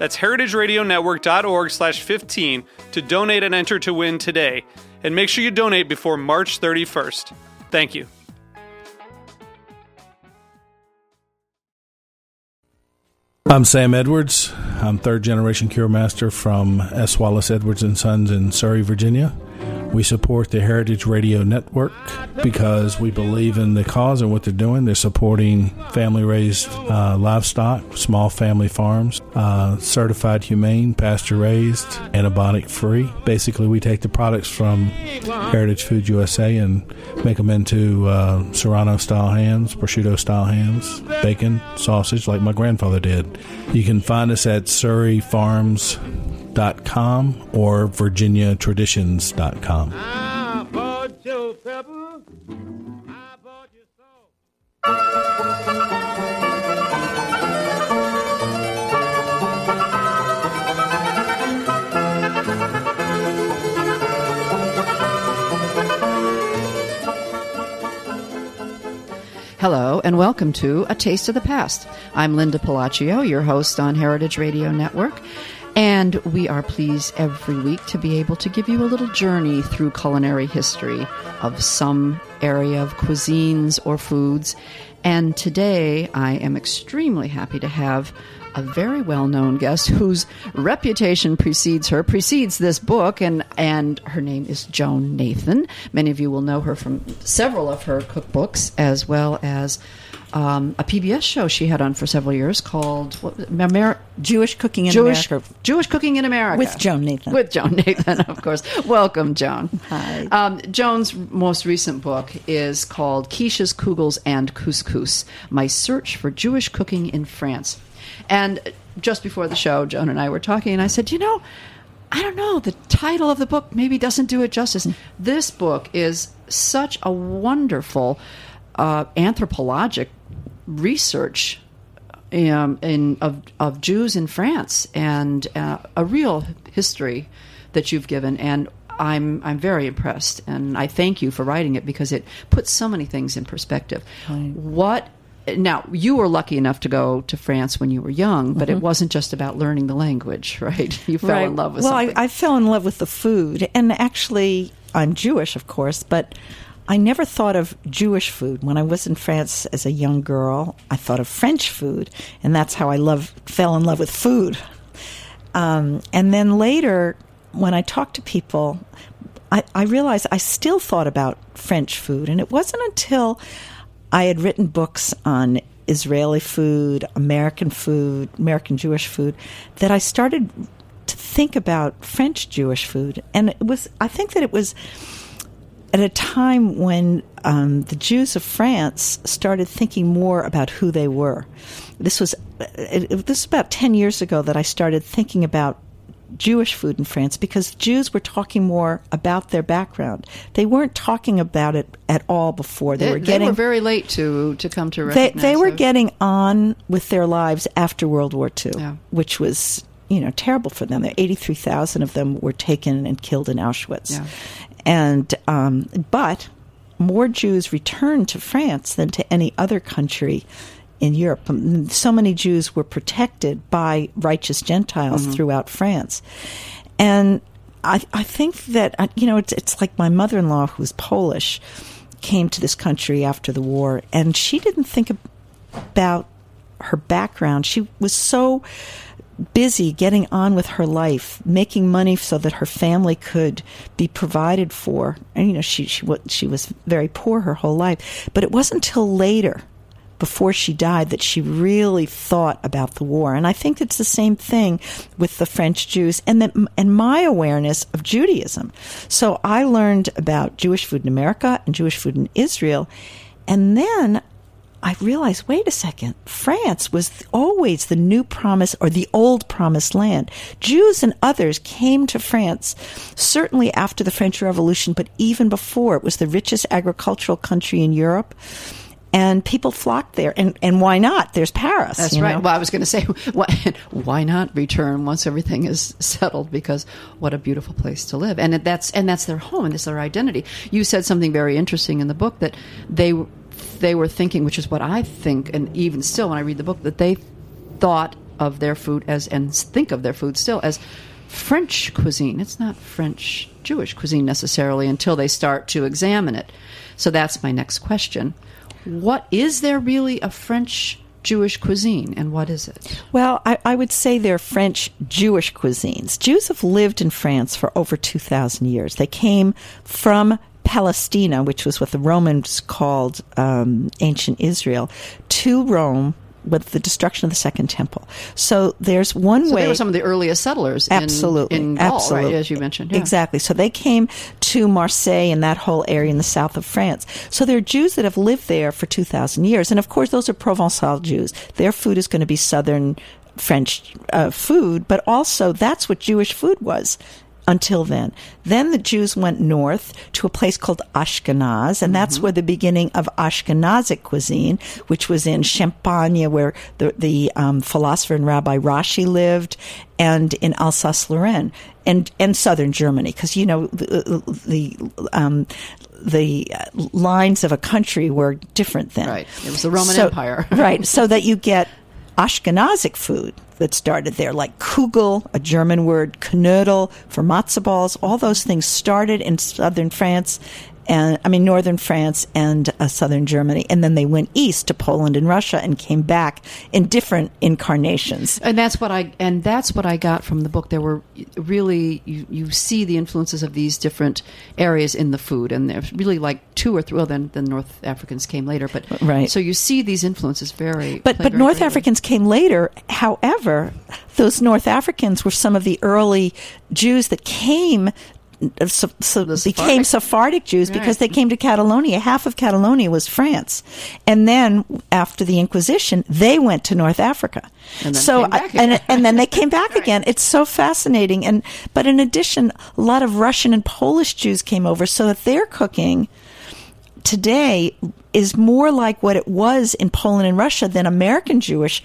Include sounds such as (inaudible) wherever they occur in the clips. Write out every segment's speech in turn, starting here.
That's heritageradionetwork.org slash 15 to donate and enter to win today. And make sure you donate before March 31st. Thank you. I'm Sam Edwards. I'm third generation cure master from S. Wallace Edwards and Sons in Surry, Virginia. We support the Heritage Radio Network because we believe in the cause and what they're doing. They're supporting family raised uh, livestock, small family farms, uh, certified humane, pasture raised, antibiotic free. Basically, we take the products from Heritage Food USA and make them into uh, Serrano style hams, prosciutto style hams, bacon, sausage, like my grandfather did. You can find us at Surry Farms com or virginiatraditions.com. Hello, and welcome to A Taste of the Past. I'm Linda Pelaccio, your host on Heritage Radio Network. And we are pleased every week to be able to give you a little journey through culinary history of some area of cuisines or foods. And today I am extremely happy to have a very well known guest whose reputation precedes her, precedes this book, and, and her name is Joan Nathan. Many of you will know her from several of her cookbooks as well as um, a PBS show she had on for several years called what, Amer- Jewish Cooking in Jewish, America. Jewish Cooking in America with Joan Nathan. With Joan Nathan, of course. Welcome, Joan. Hi. Um, Joan's most recent book is called Quiches, Kugels, and Couscous: My Search for Jewish Cooking in France. And just before the show, Joan and I were talking, and I said, you know. I don't know. The title of the book maybe doesn't do it justice. This book is such a wonderful uh, anthropologic research um, in of of Jews in France and uh, a real history that you've given and I'm I'm very impressed and I thank you for writing it because it puts so many things in perspective. Right. What now you were lucky enough to go to France when you were young, but mm-hmm. it wasn't just about learning the language, (laughs) right? You fell right. in love with well. I, I fell in love with the food, and actually, I'm Jewish, of course, but I never thought of Jewish food. When I was in France as a young girl, I thought of French food, and that's how I love fell in love with food. Um, and then later, when I talked to people, I, I realized I still thought about French food, and it wasn't until I had written books on Israeli food, American food, American Jewish food, that I started to think about French Jewish food. And it was, I think that it was at a time when um, the Jews of France started thinking more about who they were. This was it, it, this was about ten years ago that I started thinking about Jewish food in France because Jews were talking more about their background. They weren't talking about it at all before. They, they were getting they were very late to to come to they, they were those. getting on with their lives after World War II, Yeah. which was you know terrible for them. Eighty three thousand of them were taken and killed in Auschwitz, Yeah. And um, but more Jews returned to France than to any other country in Europe. Um, So many Jews were protected by righteous Gentiles throughout France, and I, I think that uh, you know it's, it's like my mother in law who's Polish came to this country after the war, and she didn't think about her background. She was so busy getting on with her life, making money so that her family could be provided for. And you know, she she she was very poor her whole life. But it wasn't until later before she died that she really thought about the war. And I think it's the same thing with the French Jews and that, and my awareness of Judaism. So I learned about Jewish food in America and Jewish food in Israel. And then I realized, wait a second, France was always the new promise or the old promised land. Jews and others came to France, certainly after the French Revolution, but even before. It was the richest agricultural country in Europe and people flocked there. And, and why not? There's Paris. That's right. Know? Well, I was going to say, (laughs) why, why not return once everything is (laughs) settled? Because what a beautiful place to live, and that's and that's their home and it's their identity. You said something very interesting in the book that they they were thinking, which is what I think, and even still when I read the book, that they thought of their food as and think of their food still as French cuisine. It's not French Jewish cuisine necessarily until they start to examine it. So that's my next question what is there really a French Jewish cuisine, and what is it? Well, I, I, would say they're French Jewish cuisines. Jews have lived in France for over 2,000 years. They came from Palestina, which was what the Romans called um, ancient Israel, to Rome with the destruction of the Second Temple. So there's one so way. They were some of the earliest settlers. Absolutely, in, in Gaul, absolutely, right, as you mentioned. Yeah. Exactly. So they came to Marseille and that whole area in the south of France. So there are Jews that have lived there for two thousand years, and of course those are Provençal Jews. Their food is going to be southern French uh, food, but also that's what Jewish food was until then. Then the Jews went north to a place called Ashkenaz, and that's mm-hmm. where the beginning of Ashkenazic cuisine, which was in Champagne, where the, the um, philosopher and rabbi Rashi lived, and in Alsace-Lorraine, and and southern Germany, because you know the, the um, the lines of a country were different then. Right. It was the Roman so, Empire. (laughs) right. So that you get (laughs) Ashkenazic food that started there, like Kugel, a German word, Knödel for matzo balls. All those things started in southern France and I mean northern France and uh, southern Germany, and then they went east to Poland and Russia and came back in different incarnations. And that's what I and that's what I got from the book. There were really you, you see the influences of these different areas in the food, and there's really like two or three. Well, then the North Africans came later, but right. So you see these influences very. But but very North greatly. Africans came later. However, those North Africans were some of the early Jews that came Uh, so, so became Sephardic Jews right. because they came to Catalonia. Half of Catalonia was France, and then after the Inquisition, they went to North Africa. And so and, and then they came back (laughs) right. again. It's so fascinating. And but in addition, a lot of Russian and Polish Jews came over, so that their cooking today is more like what it was in Poland and Russia than American Jewish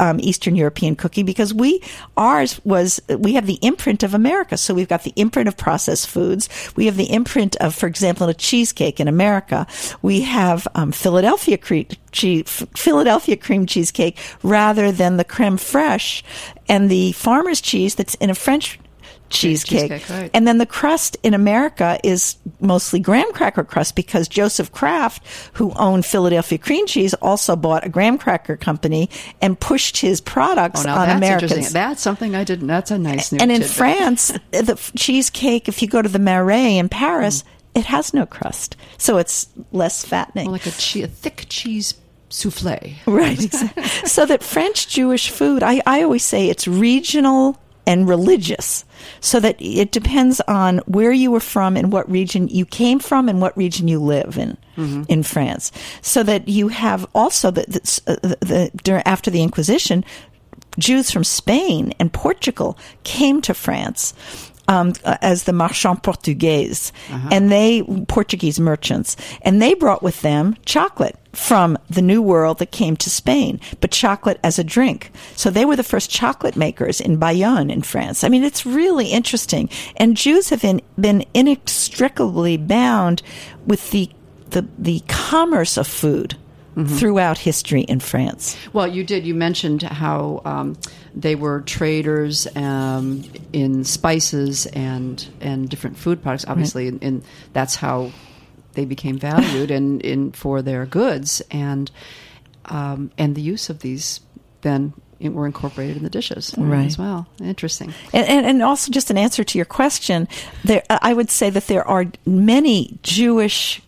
um, Eastern European cooking because we ours was we have the imprint of America. So we've got the imprint of processed foods. We have the imprint of, for example, a cheesecake in America. We have um, Philadelphia cream cheese, Philadelphia cream cheesecake rather than the creme fraiche and the farmer's cheese that's in a French cheesecake. cheesecake right. And then the crust in America is mostly graham cracker crust because Joseph Kraft, who owned Philadelphia cream cheese, also bought a graham cracker company and pushed his products oh, on that's Americans. That's something I didn't. That's a nice new. And in tidbit. France, the cheesecake, if you go to the Marais in Paris, mm. it has no crust, so it's less fattening. Well, like a, che- a thick cheese souffle. Right. so that French Jewish food, I, I always say it's regional and religious. So that it depends on where you were from and what region you came from and what region you live in mm-hmm. in France. So that you have also the, the, uh, the, the after the inquisition Jews from Spain and Portugal came to France um, as the Marchand portugais, uh-huh. and they Portuguese merchants, and they brought with them chocolate from the New World that came to Spain, but chocolate as a drink. So they were the first chocolate makers in Bayonne in France. I mean, it's really interesting, and Jews have been, been inextricably bound with the the, the commerce of food mm-hmm. throughout history in France. Well, you did. You mentioned how um, they were traders um, in spices and and different food products. Obviously, right. and, and, that's how they became valued (laughs) and in for their goods and um, and the use of these then were incorporated in the dishes right. as well. Interesting. And, and, and, also, just an answer to your question, there, I would say that there are many Jewish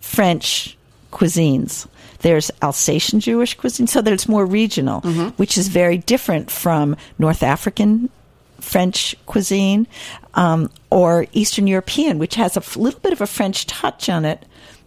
French cuisines. There's Alsatian Jewish cuisine, so that it's more regional, mm-hmm. which is very different from North African French cuisine um, or Eastern European, which has a little bit of a French touch on it,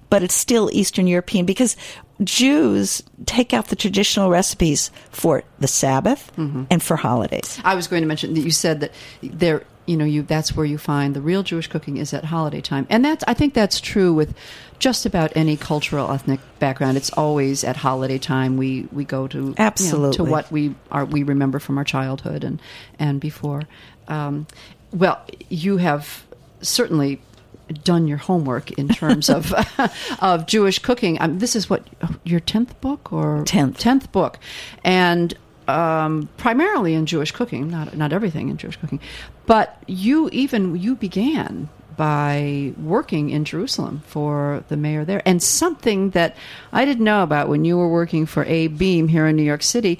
but it's still Eastern European because Jews take out the traditional recipes for the Sabbath mm-hmm. and for holidays. I was going to mention that you said that there, you know, you that's where you find the real Jewish cooking is at holiday time, and that's I think that's true with just about any cultural ethnic background. It's always at holiday time we we go to absolutely you know, to what we are we remember from our childhood and and before. Um, well, you have certainly done your homework in terms of (laughs) (laughs) of Jewish cooking. Um, this is what your tenth book or tenth tenth book, and um, primarily in Jewish cooking, not not everything in Jewish cooking, but you even you began by working in Jerusalem for the mayor there, and something that I didn't know about when you were working for Abe Beame here in New York City.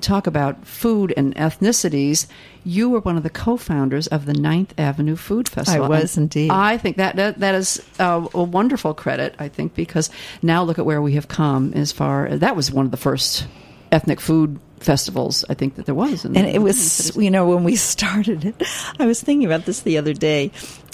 Talk about food and ethnicities you were one of the co-founders of the Ninth Avenue Food Festival. I was and indeed. I think that that, that is a, a, wonderful credit. I think because now look at where we have come. As far that was one of the first ethnic food festivals I think that there was. and it was, you know, when we (laughs) started it, I was thinking about this the other day.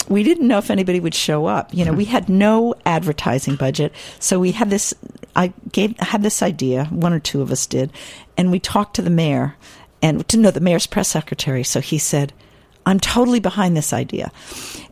We didn't know if anybody would show up. You know, we had no advertising budget, so we had this. I gave had this idea. One or two of us did, and we talked to the mayor and to know the mayor's press secretary. So he said, I'm totally behind this idea.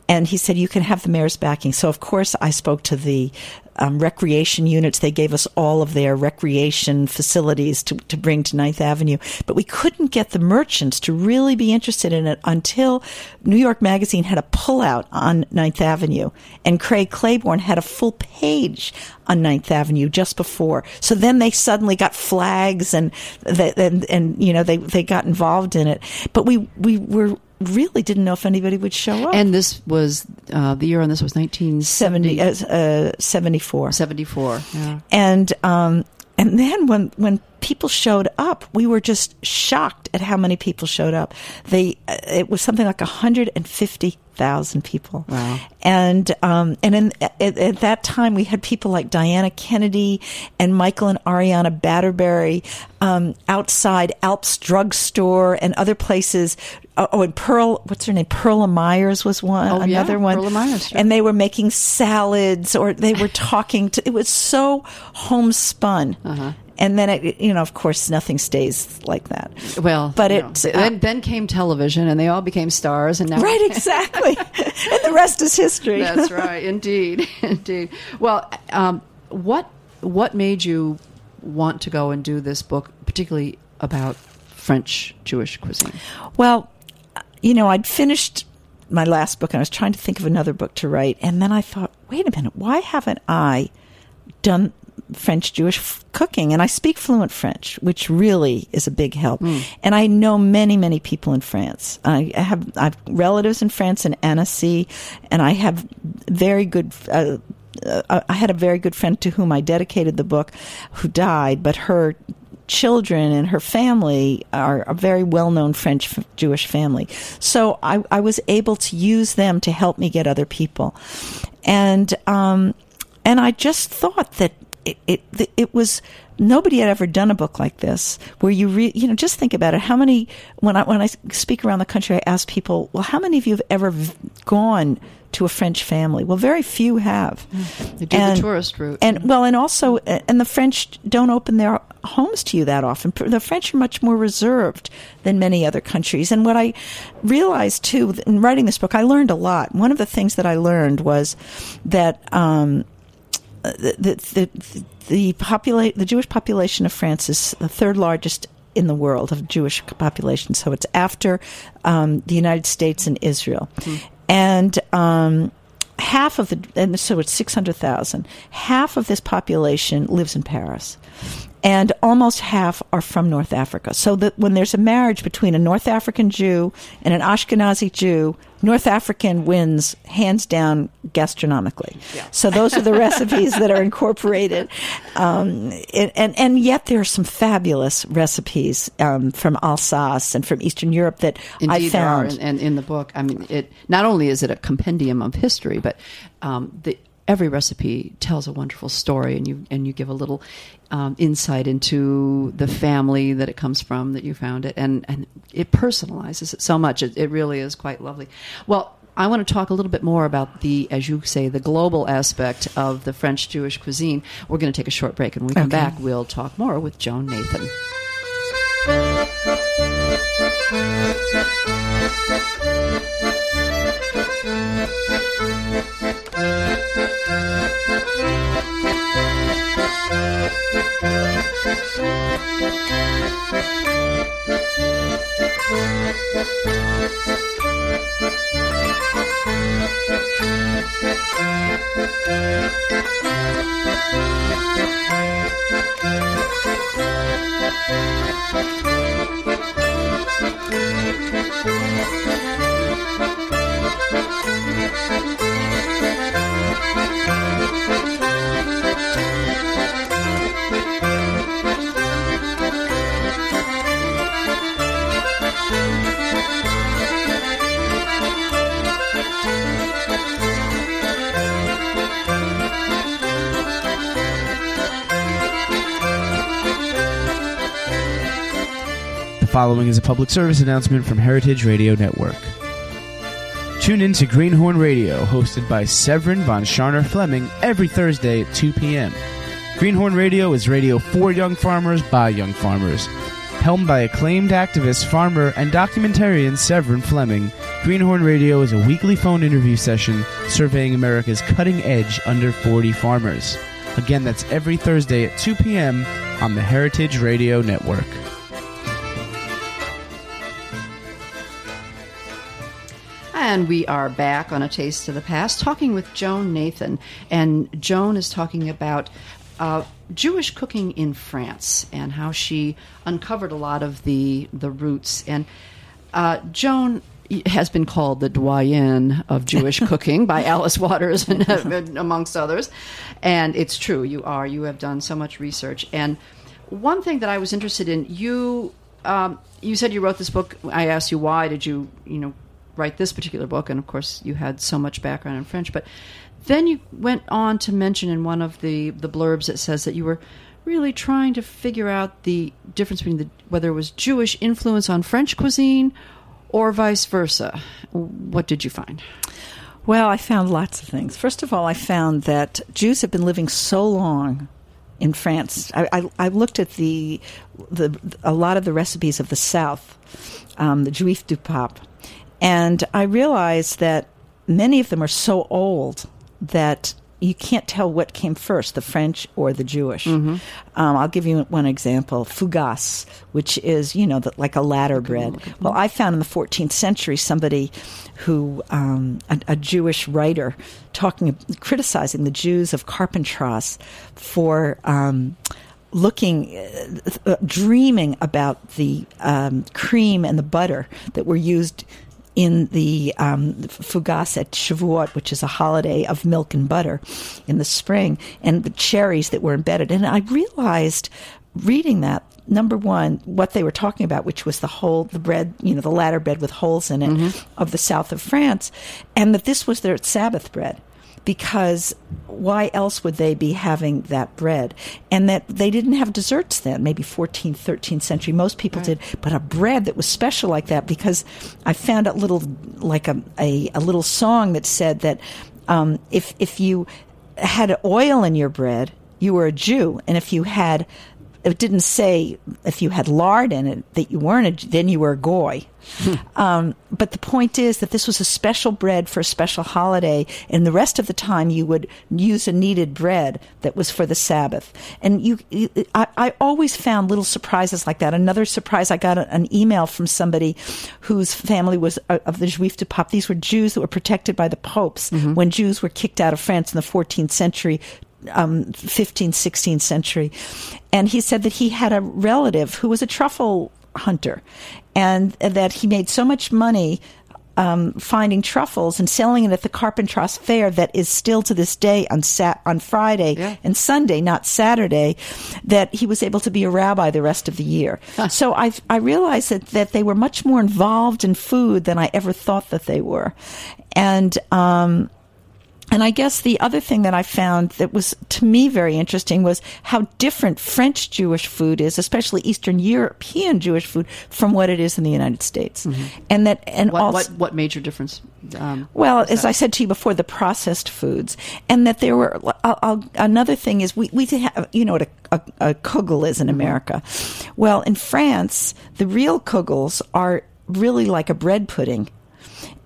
And he said, You can have the mayor's backing. So, of course, I spoke to the um, recreation units. They gave us all of their recreation facilities to, to bring to Ninth Avenue. But we couldn't get the merchants to really be interested in it until New York Magazine had a pullout on Ninth Avenue. And Craig Claiborne had a full page on Ninth Avenue just before. So then they suddenly got flags and, and, and you know, they, they got involved in it. But we, we were really didn't know if anybody would show up. And this was uh, the year on this was 1970 uh, uh, 74. 74. Yeah. And um, and then when when people showed up, we were just shocked at how many people showed up. They uh, it was something like 150 thousand people. Wow! And um, and in, at, at, that time, we had people like Diana Kennedy and Michael and Ariana Batterberry um, outside Alps Drugstore and other places. Oh, oh, and Pearl, what's her name? Perla Meyers was one, oh, another yeah, one. Perla Meyers, sure. and they were making salads, or they were talking to. It was so homespun. Uh-huh and then it, you know, of course, nothing stays like that. Well, but it uh, then, then came television, and they all became stars, and now right, (laughs) exactly, and the rest is history. That's (laughs) right, indeed, (laughs) indeed. Well, um, what what made you want to go and do this book, particularly about French Jewish cuisine? Well, you know, I'd finished my last book, and I was trying to think of another book to write, and then I thought, wait a minute, why haven't I done French Jewish f- cooking, and I speak fluent French, which really is a big help. Mm. And I know many, many people in France. I have I have relatives in France in Annecy, and I have very good. Uh, uh, I had a very good friend to whom I dedicated the book, who died, but her children and her family are a very well known French Jewish family. So I, I, was able to use them to help me get other people. And, um, and I just thought that it, it, it was nobody had ever done a book like this where you re, you know just think about it. How many when I when I speak around the country I ask people well how many of you have ever v- gone to a French family? Well very few have. Mm. they do and, the tourist route. and well and also and the French don't open their homes to you that often. The French are much more reserved than many other countries. And what I realized too in writing this book I learned a lot. One of the things that I learned was that um, the the the, the, popula- the Jewish population of France is the third largest in the world of Jewish population. So it's after um, the United States and Israel, mm. and um, half of the and so it's six hundred thousand. Half of this population lives in Paris. And almost half are from North Africa. So that when there's a marriage between a North African Jew and an Ashkenazi Jew, North African wins hands down gastronomically. Yeah. So those are the recipes that are incorporated, um, and, and and yet there are some fabulous recipes um, from Alsace and from Eastern Europe that I Indeed, are, found. and, and in the book, I mean, it not only is it a compendium of history, but um, the, every recipe tells a wonderful story, and you and you give a little um, insight into the family that it comes from, that you found it, and and it personalizes it so much. It, it really is quite lovely. Well. I want to talk a little bit more about the, as you say, the global aspect of the French Jewish cuisine. We're going to take a short break, and when we come Okay. back, we'll talk more with Joan Nathan. The following is a public service announcement from Heritage Radio Network. Tune in to Greenhorn Radio, hosted by Severine von Tscharner Fleming, every Thursday at 2 p.m. Greenhorn Radio is radio for young farmers by young farmers. Helmed by acclaimed activist, farmer, and documentarian Severine Fleming, Greenhorn Radio is a weekly phone interview session surveying America's cutting edge under 40 farmers. Again, that's every Thursday at 2 p.m. on the Heritage Radio Network. And we are back on A Taste of the Past talking with Joan Nathan. And Joan is talking about uh, Jewish cooking in France and how she uncovered a lot of the, the roots. And uh, Joan has been called the doyenne of Jewish (laughs) cooking by Alice Waters and amongst others. And it's true, you are. You have done so much research. And one thing that I was interested in, you um, you said you wrote this book. I asked you why did you you know write this particular book, and of course you had so much background in French. But then you went on to mention in one of the the blurbs that says that you were really trying to figure out the difference between the whether it was Jewish influence on French cuisine or vice versa. What did you find? Well, I found lots of things. First of all, I found that Jews have been living so long in France. I, I, I looked at the, the a lot of the recipes of the South, um, the Juif du Pape, and I realized that many of them are so old that you can't tell what came first, the French or the Jewish. Um, I'll give you one example: fougasse, which is you know the, like a ladder bread. Well, I found in the 14th century somebody who um, a, a Jewish writer talking criticizing the Jews of Carpentras for. Um, looking, uh, uh, dreaming about the um, cream and the butter that were used in the um, fougasse at Shavuot, which is a holiday of milk and butter in the spring, and the cherries that were embedded. And I realized reading that number one, what they were talking about, which was the whole, the bread, you know, the ladder bread with holes in it of the south of France, and that this was their Sabbath bread. Because why else would they be having that bread? And that they didn't have desserts then, maybe 14th, 13th century. Most people did, but a bread that was special like that because I found a little, like a, a, a little song that said that um, if, if you had oil in your bread, you were a Jew. And if you had it didn't say if you had lard in it that you weren't a, then you were a goy. um, but the point is that this was a special bread for a special holiday, and the rest of the time you would use a kneaded bread that was for the Sabbath. And you, you I, I always found little surprises like that. Another surprise, I got an email from somebody whose family was uh, of the Juif de Pape. These were Jews that were protected by the popes when Jews were kicked out of France in the 14th century um, 15th, 16th century. And he said that he had a relative who was a truffle hunter and that he made so much money um, finding truffles and selling it at the Carpentras Fair that is still to this day on sat on Friday Yeah. and Sunday, not Saturday, that he was able to be a rabbi the rest of the year. So I I realized that, that they were much more involved in food than I ever thought that they were, and. Um, and I guess the other thing that I found that was to me very interesting was how different French Jewish food is, especially Eastern European Jewish food, from what it is in the United States. And that, and What, also, what what major difference? Um, well, as I said to you before, the processed foods, and that there were I'll, I'll, another thing is we we have you know what a, a, a kugel is in America. Well, in France, the real kugels are really like a bread pudding.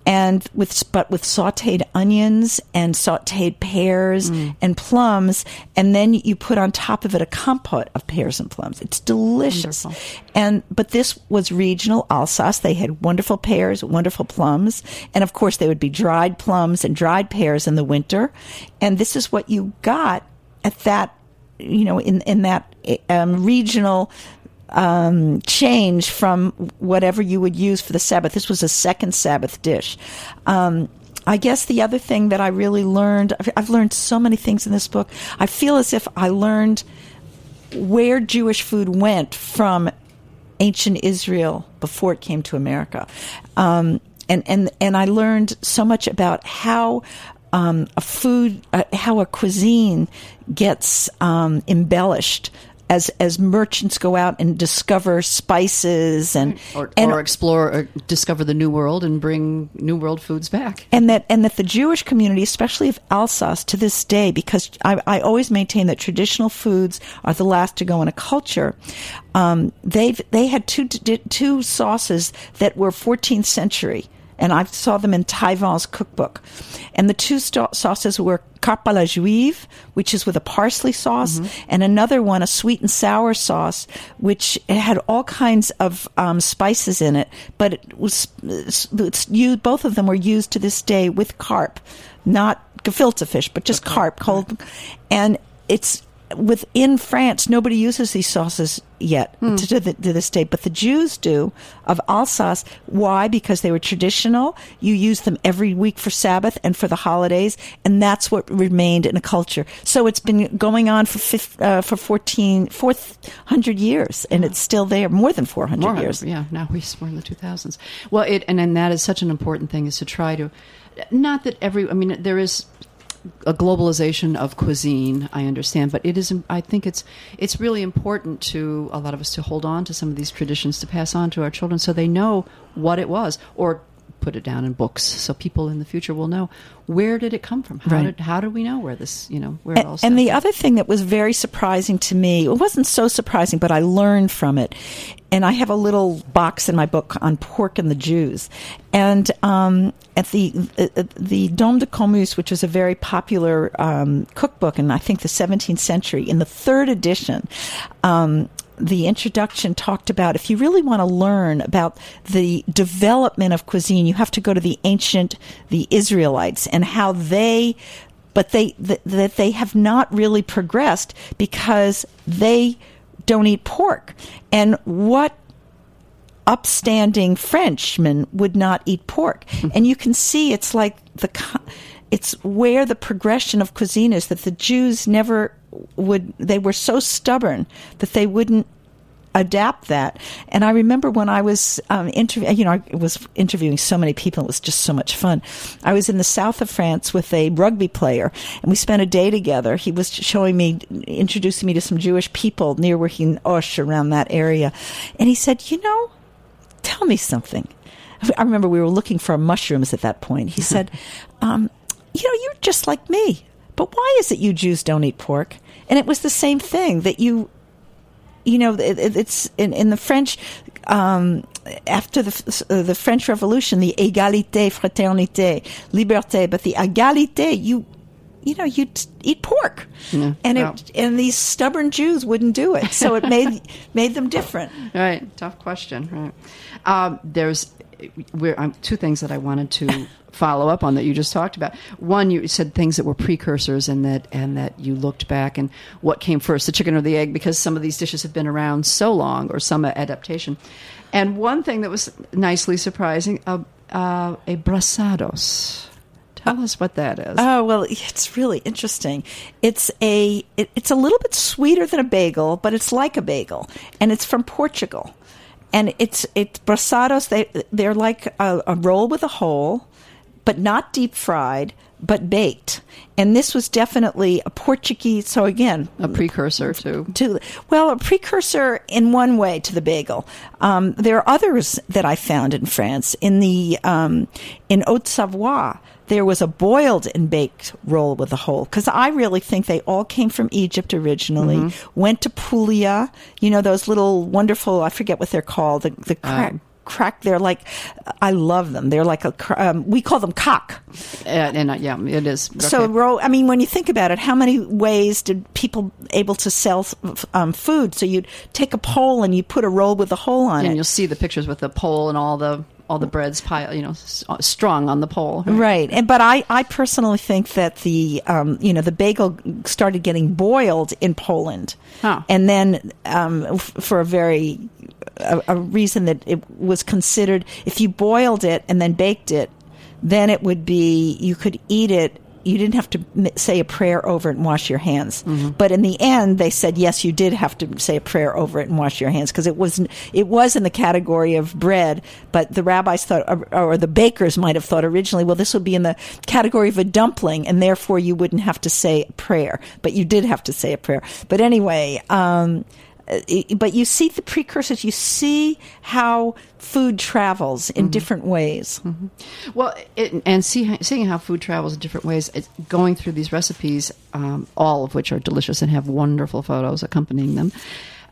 And with but with sautéed onions and sautéed pears and plums, and then you put on top of it a compote of pears and plums. It's delicious. Wonderful. And but this was regional Alsace. They had wonderful pears, wonderful plums, and of course they would be dried plums and dried pears in the winter. And this is what you got at that, you know, in in that um, regional um, change from whatever you would use for the Sabbath. This was a second Sabbath dish. Um, I guess the other thing that I really learned, I've, learned so many things in this book. I feel as if I learned where Jewish food went from ancient Israel before it came to America. Um, and, and, and I learned so much about how um, a food, uh, how a cuisine gets um, embellished as as merchants go out and discover spices and or, and, or explore or discover the new world and bring new world foods back. and that and that the Jewish community, especially of Alsace, to this day, because I, I always maintain that traditional foods are the last to go in a culture. Um, they they had two two sauces that were 14th century, and I saw them in Taillevent's cookbook, and the two sauces were carpe à la juive, which is with a parsley sauce, and another one, a sweet and sour sauce, which had all kinds of um, spices in it, but it was it's used, both of them were used to this day with carp, not gefilte fish, but just carp, cold, and it's within France, nobody uses these sauces yet to, to, the, to this day, but the Jews do of Alsace. Why? Because they were traditional. You use them every week for Sabbath and for the holidays, and that's what remained in a culture. So it's been going on for fif- uh, for 14, 400 years, and it's still there, more than 400 More, years. yeah. Now we- we're in the 2000s. Well, it and and that is such an important thing is to try to, not that every. I mean, there is a globalization of cuisine. I understand, but it is. I think it's it's really important to a lot of us to hold on to some of these traditions to pass on to our children so they know what it was or put it down in books so people in the future will know where did it come from how Right. did how did we know where this you know where it all And, and the other thing that was very surprising to me, it wasn't so surprising, but I learned from it. And I have a little box in my book on pork and the Jews. And um, at the uh, the Dons de Comus, which was a very popular um, cookbook in I think the 17th century, in the third edition. Um, the introduction talked about if you really want to learn about the development of cuisine, you have to go to the ancient, the Israelites, and how they, but they, th- that they have not really progressed because they don't eat pork. And what upstanding Frenchman would not eat pork. Mm-hmm. and you can see it's like the it's where the progression of cuisine is that the Jews never would they were so stubborn that they wouldn't adapt that. And I remember when I was um, interviewing, you know, I was interviewing so many people. It was just so much fun. I was in the south of France with a rugby player, and we spent a day together. He was showing me, introducing me to some Jewish people near where he Auch around that area, and he said, "You know, tell me something." I remember we were looking for mushrooms at that point. He said, (laughs) um, "You know, you're just like me." But why is it you Jews don't eat pork? And it was the same thing that you you know, it, it- it's in, in the French. Um, after the uh, the French Revolution, the égalité, fraternité, liberté, but the égalité, you you know, you eat pork, Yeah. and Wow. it and these stubborn Jews wouldn't do it, so it made (laughs) made them different. Right, tough question. Right. Um, there's we're, um, two things that I wanted to follow up on that you just talked about. One, you said things that were precursors, and that and that you looked back and what came first, the chicken or the egg, because some of these dishes have been around so long, or some adaptation. And one thing that was nicely surprising, uh, uh, a brasados. Tell us what that is. Oh well, it's really interesting. It's a it, it's a little bit sweeter than a bagel, but it's like a bagel, and it's from Portugal, and it's it's brasados. They they're like a, a roll with a hole, but not deep fried, but baked. And this was definitely a Portuguese. So again, a precursor to to well, a precursor in one way to the bagel. Um, there are others that I found in France. In the um, in Haute Savoie, there was a boiled and baked roll with a hole because I really think they all came from Egypt originally. Mm-hmm. Went to Puglia, you know those little wonderful. I forget what they're called. The, the crack. Um, crack they're like i love them they're like a um, we call them cock and, and uh, yeah, it is. so Okay. ro- I mean, when you think about it, how many ways did people able to sell um, food? So you'd take a pole and you put a roll with a hole on and it. And you'll see the pictures with the pole and all the all the breads pile, you know, strung on the pole. Right, and but I, I personally think that the um, you know the bagel started getting boiled in Poland, Huh. and then um, f- for a very a, a reason that it was considered if you boiled it and then baked it, then it would be you could eat it. You didn't have to say a prayer over it and wash your hands. But in the end, they said yes, you did have to say a prayer over it and wash your hands because it was it was in the category of bread. But the rabbis thought, or, or the bakers might have thought originally, well, this would be in the category of a dumpling, and therefore you wouldn't have to say a prayer. But you did have to say a prayer. But anyway. Um, but you see the precursors. You see how food travels in different ways. Well, it, and see, seeing how food travels in different ways, going through these recipes, um, all of which are delicious and have wonderful photos accompanying them.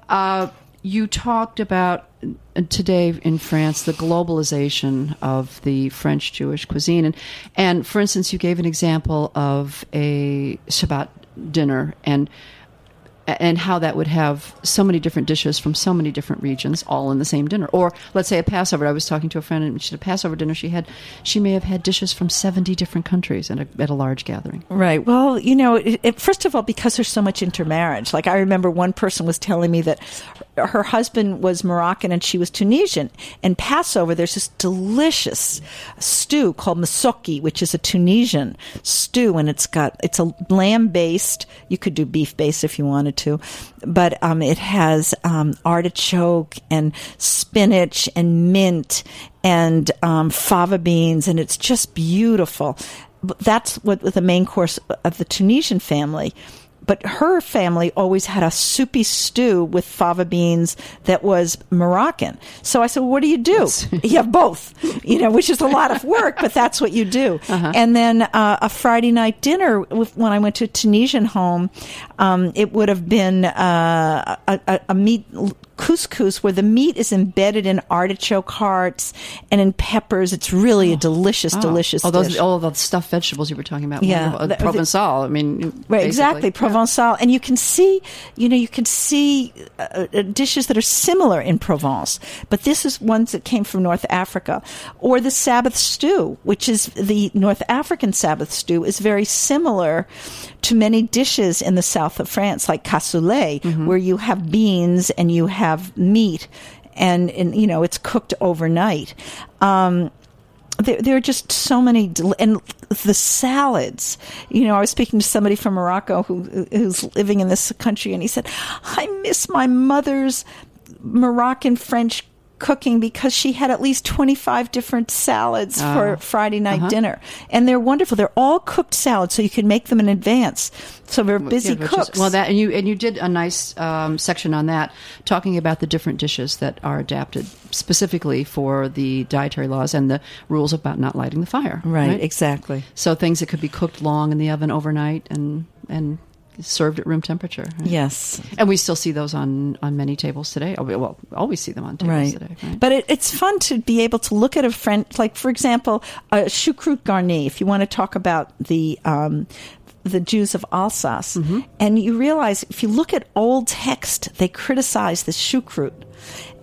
Uh, you talked about uh, today in France the globalization of the French Jewish cuisine, and and for instance, you gave an example of a Shabbat dinner and and how that would have so many different dishes from so many different regions all in the same dinner or let's say a passover i was talking to a friend and she had a passover dinner she had she may have had dishes from 70 different countries at a, at a large gathering Right. Well, you know, it, it, first of all, because there's so much intermarriage. Like I remember one person was telling me that her husband was Moroccan and she was Tunisian. And Passover, there's this delicious stew called masoki, which is a Tunisian stew, and it's got it's a lamb based. You could do beef based if you wanted to, but um, it has um, artichoke and spinach and mint and um, fava beans, and it's just beautiful. That's what the main course of the Tunisian family. But her family always had a soupy stew with fava beans that was Moroccan. So I said, well, "What do you do? you have (laughs) both, you know, which is a lot of work, but that's what you do." And then uh, a Friday night dinner with, when I went to a Tunisian home, um, it would have been uh, a, a meat couscous where the meat is embedded in artichoke hearts and in peppers. It's really a delicious, delicious oh those dish. all the stuffed vegetables you were talking about Yeah. wonderful. The- provençal i mean Right, basically. exactly, Provençal, and you can see, you know, you can see uh, uh, dishes that are similar in Provence, but this is ones that came from North Africa, or the Sabbath stew, which is the North African Sabbath stew, is very similar to many dishes in the south of France, like cassoulet, where you have beans and you have meat, and, and you know it's cooked overnight. Um, there, there are just so many del- and the salads you know i was speaking to somebody from morocco who who's living in this country and he said i miss my mother's moroccan french cooking because she had at least 25 different salads for friday night dinner. And they're wonderful. They're all cooked salads so you can make them in advance. So they're busy Yeah, which is- cooks. well, that and you and you did a nice um, section on that, talking about the different dishes that are adapted specifically for the dietary laws and the rules about not lighting the fire. right, exactly. So things that could be cooked long in the oven overnight and and served at room temperature. right? yes And we still see those on on many tables today. Oh, we- Well, always see them on tables right. today. Right? But it, it's fun to be able to look at a friend, like for example, a choucroute garni. If you want to talk about the um, the Jews of Alsace, Mm-hmm. and you realize if you look at old text, they criticize the choucroute.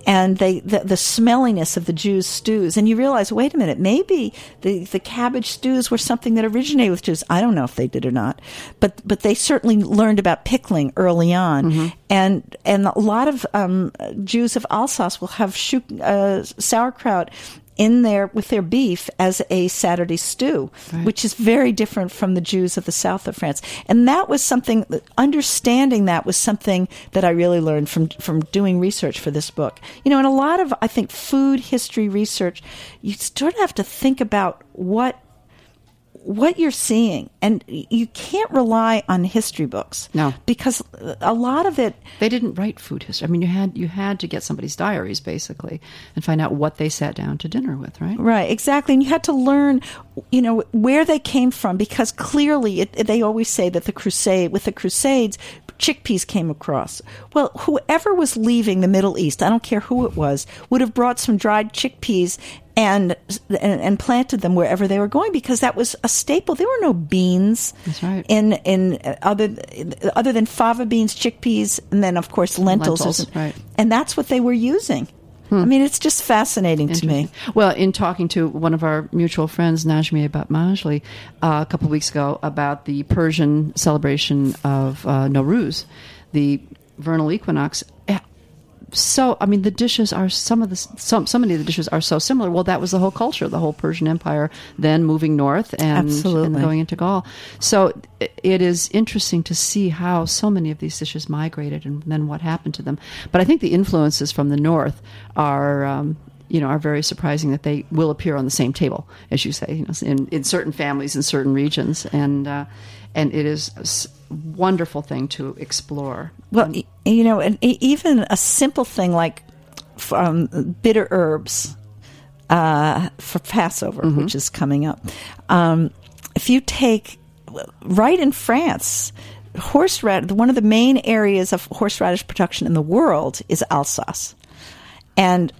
And they the, the smelliness of the Jews' stews, and you realize, wait a minute, maybe the, the cabbage stews were something that originated with Jews. I don't know if they did or not, but but they certainly learned about pickling early on, Mm-hmm. and and a lot of um, Jews of Alsace will have uh, sauerkraut in their with their beef as a Saturday stew, Right. which is very different from the Jews of the south of France. And that was something understanding that was something that I really learned from from doing research for this book. You know, in a lot of I think food history research, you sort of have to think about what what you're seeing and you can't rely on history books No. because uh, a lot of it They didn't write food history. I mean, you had you had to get somebody's diaries basically and find out what they sat down to dinner with, right? Right, exactly. And you had to learn, you know, where they came from because clearly it, they always say that the crusade, with the crusades, chickpeas came across. Well, whoever was leaving the Middle East, I don't care who it was, would have brought some dried chickpeas and and, and planted them wherever they were going because that was a staple. There were no beans That's right. in in uh, other other than fava beans, chickpeas, and then of course lentils. Lentils, right. And that's what they were using. I mean, it's just fascinating to me. Well, in talking to one of our mutual friends, Najmieh Batmanglij, uh, a couple of weeks ago about the Persian celebration of uh, Nowruz, the vernal equinox. So, I mean, the dishes are some of the some so many of the dishes are so similar. Well, that was the whole culture, the whole Persian Empire, then moving north and, and going into Gaul. So, it is interesting to see how so many of these dishes migrated and then what happened to them. But I think the influences from the north are. Um, you know, are very surprising that they will appear on the same table, as you say, you know, in, in certain families in certain regions, and uh, and it is a wonderful thing to explore. Well, you know, and even a simple thing like um, bitter herbs uh, for Passover, which is coming up. Um, if you take right in France, horseradish, one of the main areas of horseradish production in the world is Alsace, and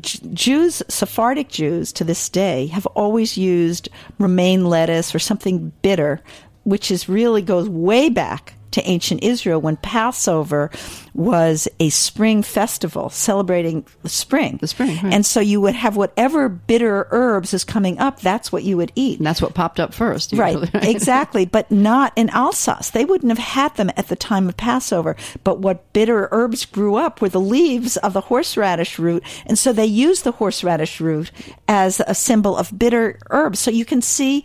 Jews, Sephardic Jews to this day, have always used romaine lettuce or something bitter, which is really goes way back to ancient Israel when Passover was a spring festival celebrating the spring. The spring, right. And so you would have whatever bitter herbs is coming up, that's what you would eat. And that's what popped up first. Right, usually, (laughs) exactly, but not in Alsace. They wouldn't have had them at the time of Passover. But what bitter herbs grew up were the leaves of the horseradish root, and so they used the horseradish root as a symbol of bitter herbs. So you can see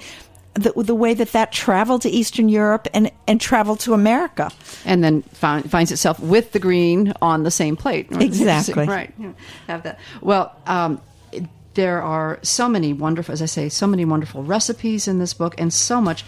the, the way that that traveled to Eastern Europe and, and traveled to America. and then find, finds itself with the green on the same plate. Exactly. (laughs) right. Yeah, Have that. Well, um, there are so many wonderful, as I say, so many wonderful recipes in this book, and so much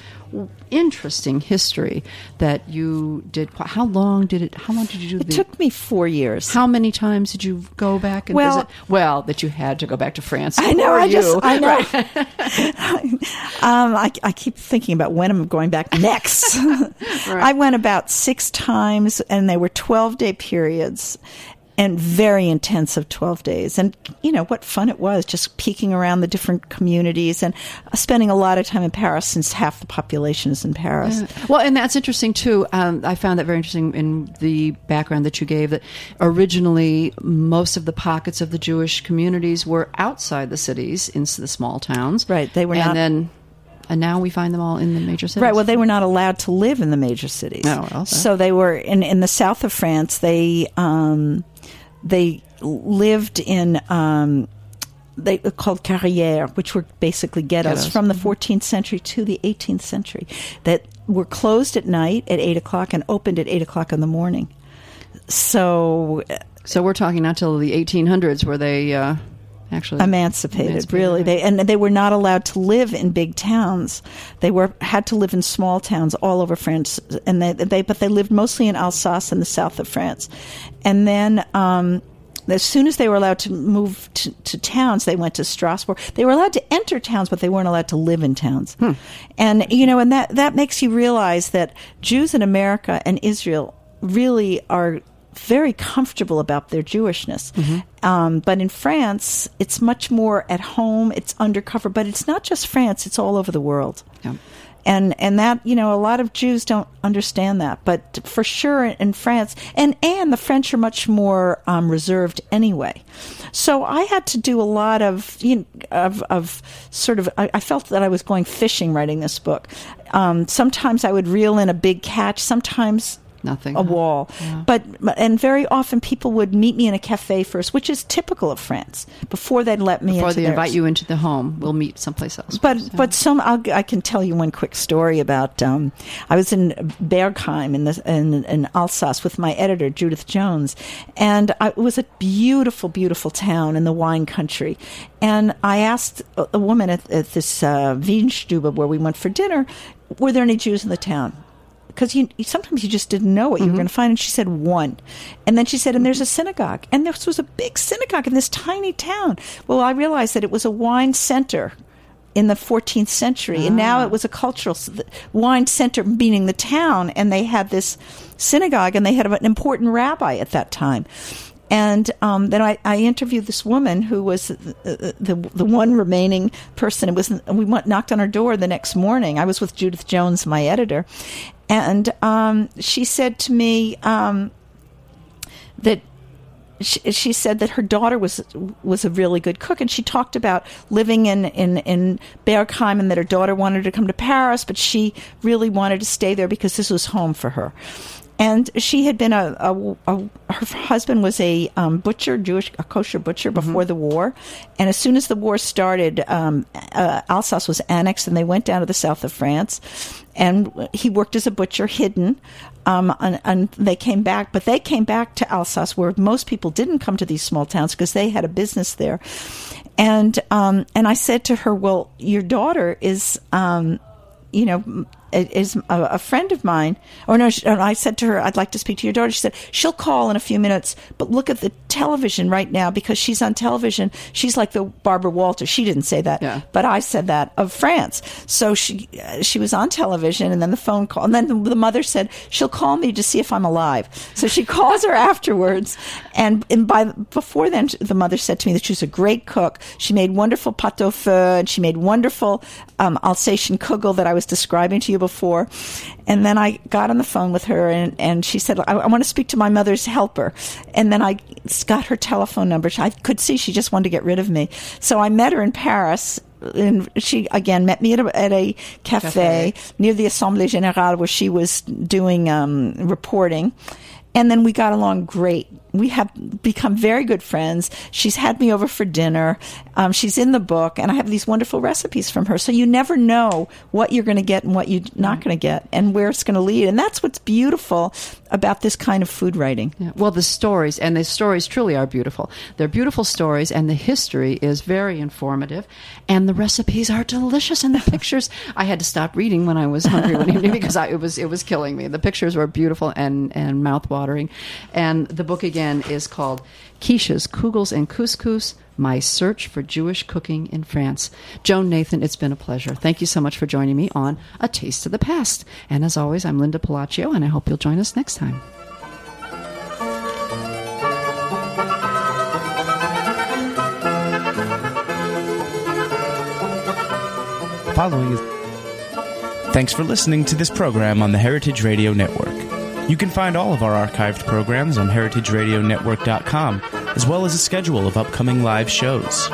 interesting history that you did. How long did it? How long did you do? It the, took me four years. How many times did you go back and Well- visit? Well, that you had to go back to France. I know. I you. just. I know. Right. (laughs) um, I, I keep thinking about when I'm going back next. (laughs) I went about six times, and they were 12 day periods. And very intensive 12 days. And, you know, what fun it was just peeking around the different communities and spending a lot of time in Paris since half the population is in Paris. Well, and that's interesting too. Um, I found that very interesting in the background that you gave. That originally, most of the pockets of the Jewish communities were outside the cities, in the small towns. Right, they were and not- then, and now we find them all in the major cities. Right. Well, they were not allowed to live in the major cities. Oh, well, so they were in in the south of France. They um, they lived in um, they were called carrières, which were basically ghettos, Ghettos. from the 14th century to the 18th century that were closed at night at eight o'clock and opened at eight o'clock in the morning. So so we're talking not till the 1800s where they uh, actually emancipated, Emancipated, really right. they and they were not allowed to live in big towns they were had to live in small towns all over france and they, they but they lived mostly in alsace in the south of france and then um as soon as they were allowed to move to, to towns, they went to Strasbourg. They were allowed to enter towns, but they weren't allowed to live in towns. And you know, and that that makes you realize that Jews in America and Israel really are very comfortable about their Jewishness. Um, but in France, it's much more at home. It's undercover, but it's not just France; it's all over the world. Yeah. And and that you know a lot of Jews don't understand that, but for sure in France and and the French are much more um, reserved anyway. So I had to do a lot of you know, of of sort of I, I felt that I was going fishing writing this book. Um, sometimes I would reel in a big catch. Sometimes Nothing. a wall. Yeah. But and very often people would meet me in a cafe first, which is typical of France. Before they'd let me Before into they theirs. invite you into the home, we'll meet someplace else. But first, yeah. but some I'll, I can tell you one quick story about um, I was in Bergheim in the in, in Alsace with my editor Judith Jones, and I, it was a beautiful beautiful town in the wine country, and I asked a, a woman at, at this uh, Weinstube where we went for dinner, were there any Jews in the town? Because you sometimes you just didn't know what you were mm-hmm. going to find. And she said one, and then she said, and there's a mm-hmm. synagogue, and this was a big synagogue in this tiny town. Well, I realized that it was a wine center in the 14th century, and now it ah. was a cultural wine center, meaning the town, and they had this synagogue, and they had an important rabbi at that time. And um, then I, I interviewed this woman who was the, the the one remaining person. It was we went knocked on her door the next morning. I was with Judith Jones, my editor, and um, she said to me um, that she, she said that her daughter was was a really good cook, and she talked about living in in in Bergheim, and that her daughter wanted to come to Paris, but she really wanted to stay there because this was home for her. And she had been a, a, a her husband was a um, butcher, Jewish, a kosher butcher before the war. And as soon as the war started, um, uh, Alsace was annexed, and they went down to the south of France. And he worked as a butcher, hidden. Um, and, and they came back, but they came back to Alsace, where most people didn't come to these small towns because they had a business there. And um, and I said to her, "Well, your daughter is." Um, you know, is a, a friend of mine. Or no, she, I said to her, "I'd like to speak to your daughter." She said, "She'll call in a few minutes, but look at the television right now because she's on television. She's like the Barbara Walters. She didn't say that, Yeah. but I said that of France. So she uh, she was on television, and then the phone call, and then the, the mother said she'll call me to see if I'm alive. So she (laughs) calls her afterwards, and and by before then, the mother said to me that she was a great cook. She made wonderful pot au feu, and she made wonderful um, Alsatian kugel that I was describing to you before. And then I got on the phone with her, and, and she said, I, I want to speak to my mother's helper. And then I got her telephone number. I could see she just wanted to get rid of me. So I met her in Paris. And she again met me at a, at a cafe, Cafe. near the Assemblée Générale where she was doing um, reporting. And then we got along great. We have become very good friends. She's had me over for dinner. Um, she's in the book, and I have these wonderful recipes from her. So you never know what you're going to get and what you're not going to get, and where it's going to lead. And that's what's beautiful about this kind of food writing. Yeah. Well, the stories, and the stories truly are beautiful. They're beautiful stories, and the history is very informative, and the recipes are delicious, and the (laughs) pictures. I had to stop reading when I was hungry one evening because I, it was it was killing me. The pictures were beautiful and and mouthwatering, and the book again is called Quiches, Kugels, and Couscous. My search for Jewish cooking in France. Joan Nathan, it's been a pleasure. Thank you so much for joining me on A Taste of the Past. And as always, I'm Linda Pelaccio, and I hope you'll join us next time. Following is. Thanks for listening to this program on the Heritage Radio Network. You can find all of our archived programs on heritageradionetwork.com, as well as a schedule of upcoming live shows.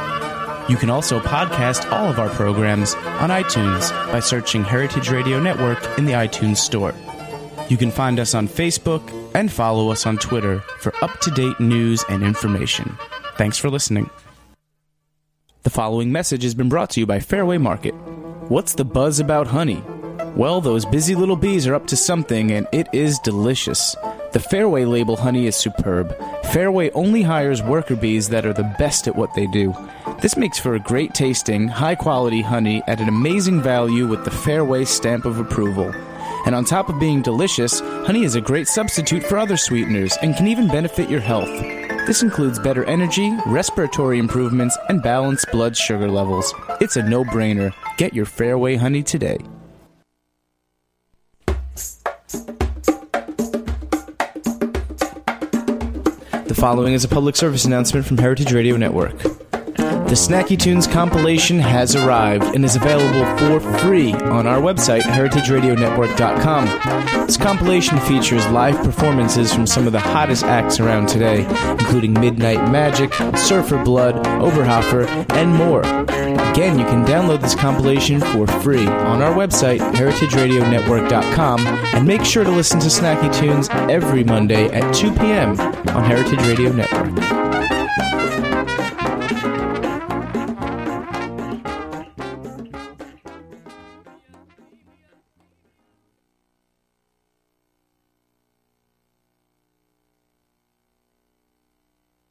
You can also podcast all of our programs on iTunes by searching Heritage Radio Network in the iTunes Store. You can find us on Facebook and follow us on Twitter for up to date news and information. Thanks for listening. The following message has been brought to you by Fairway Market. What's the buzz about honey? Well, those busy little bees are up to something, and it is delicious. The Fairway label honey is superb. Fairway only hires worker bees that are the best at what they do. This makes for a great tasting, high quality honey at an amazing value with the Fairway stamp of approval. And on top of being delicious, honey is a great substitute for other sweeteners and can even benefit your health. This includes better energy, respiratory improvements, and balanced blood sugar levels. It's a no brainer. Get your Fairway honey today. The following is a public service announcement from Heritage Radio Network. The Snacky Tunes compilation has arrived and is available for free on our website, heritageradionetwork.com. This compilation features live performances from some of the hottest acts around today, including Midnight Magic, Surfer Blood, Oberhofer, and more. Again, you can download this compilation for free on our website, heritageradionetwork.com, and make sure to listen to Snacky Tunes every Monday at 2 p.m. on Heritage Radio Network.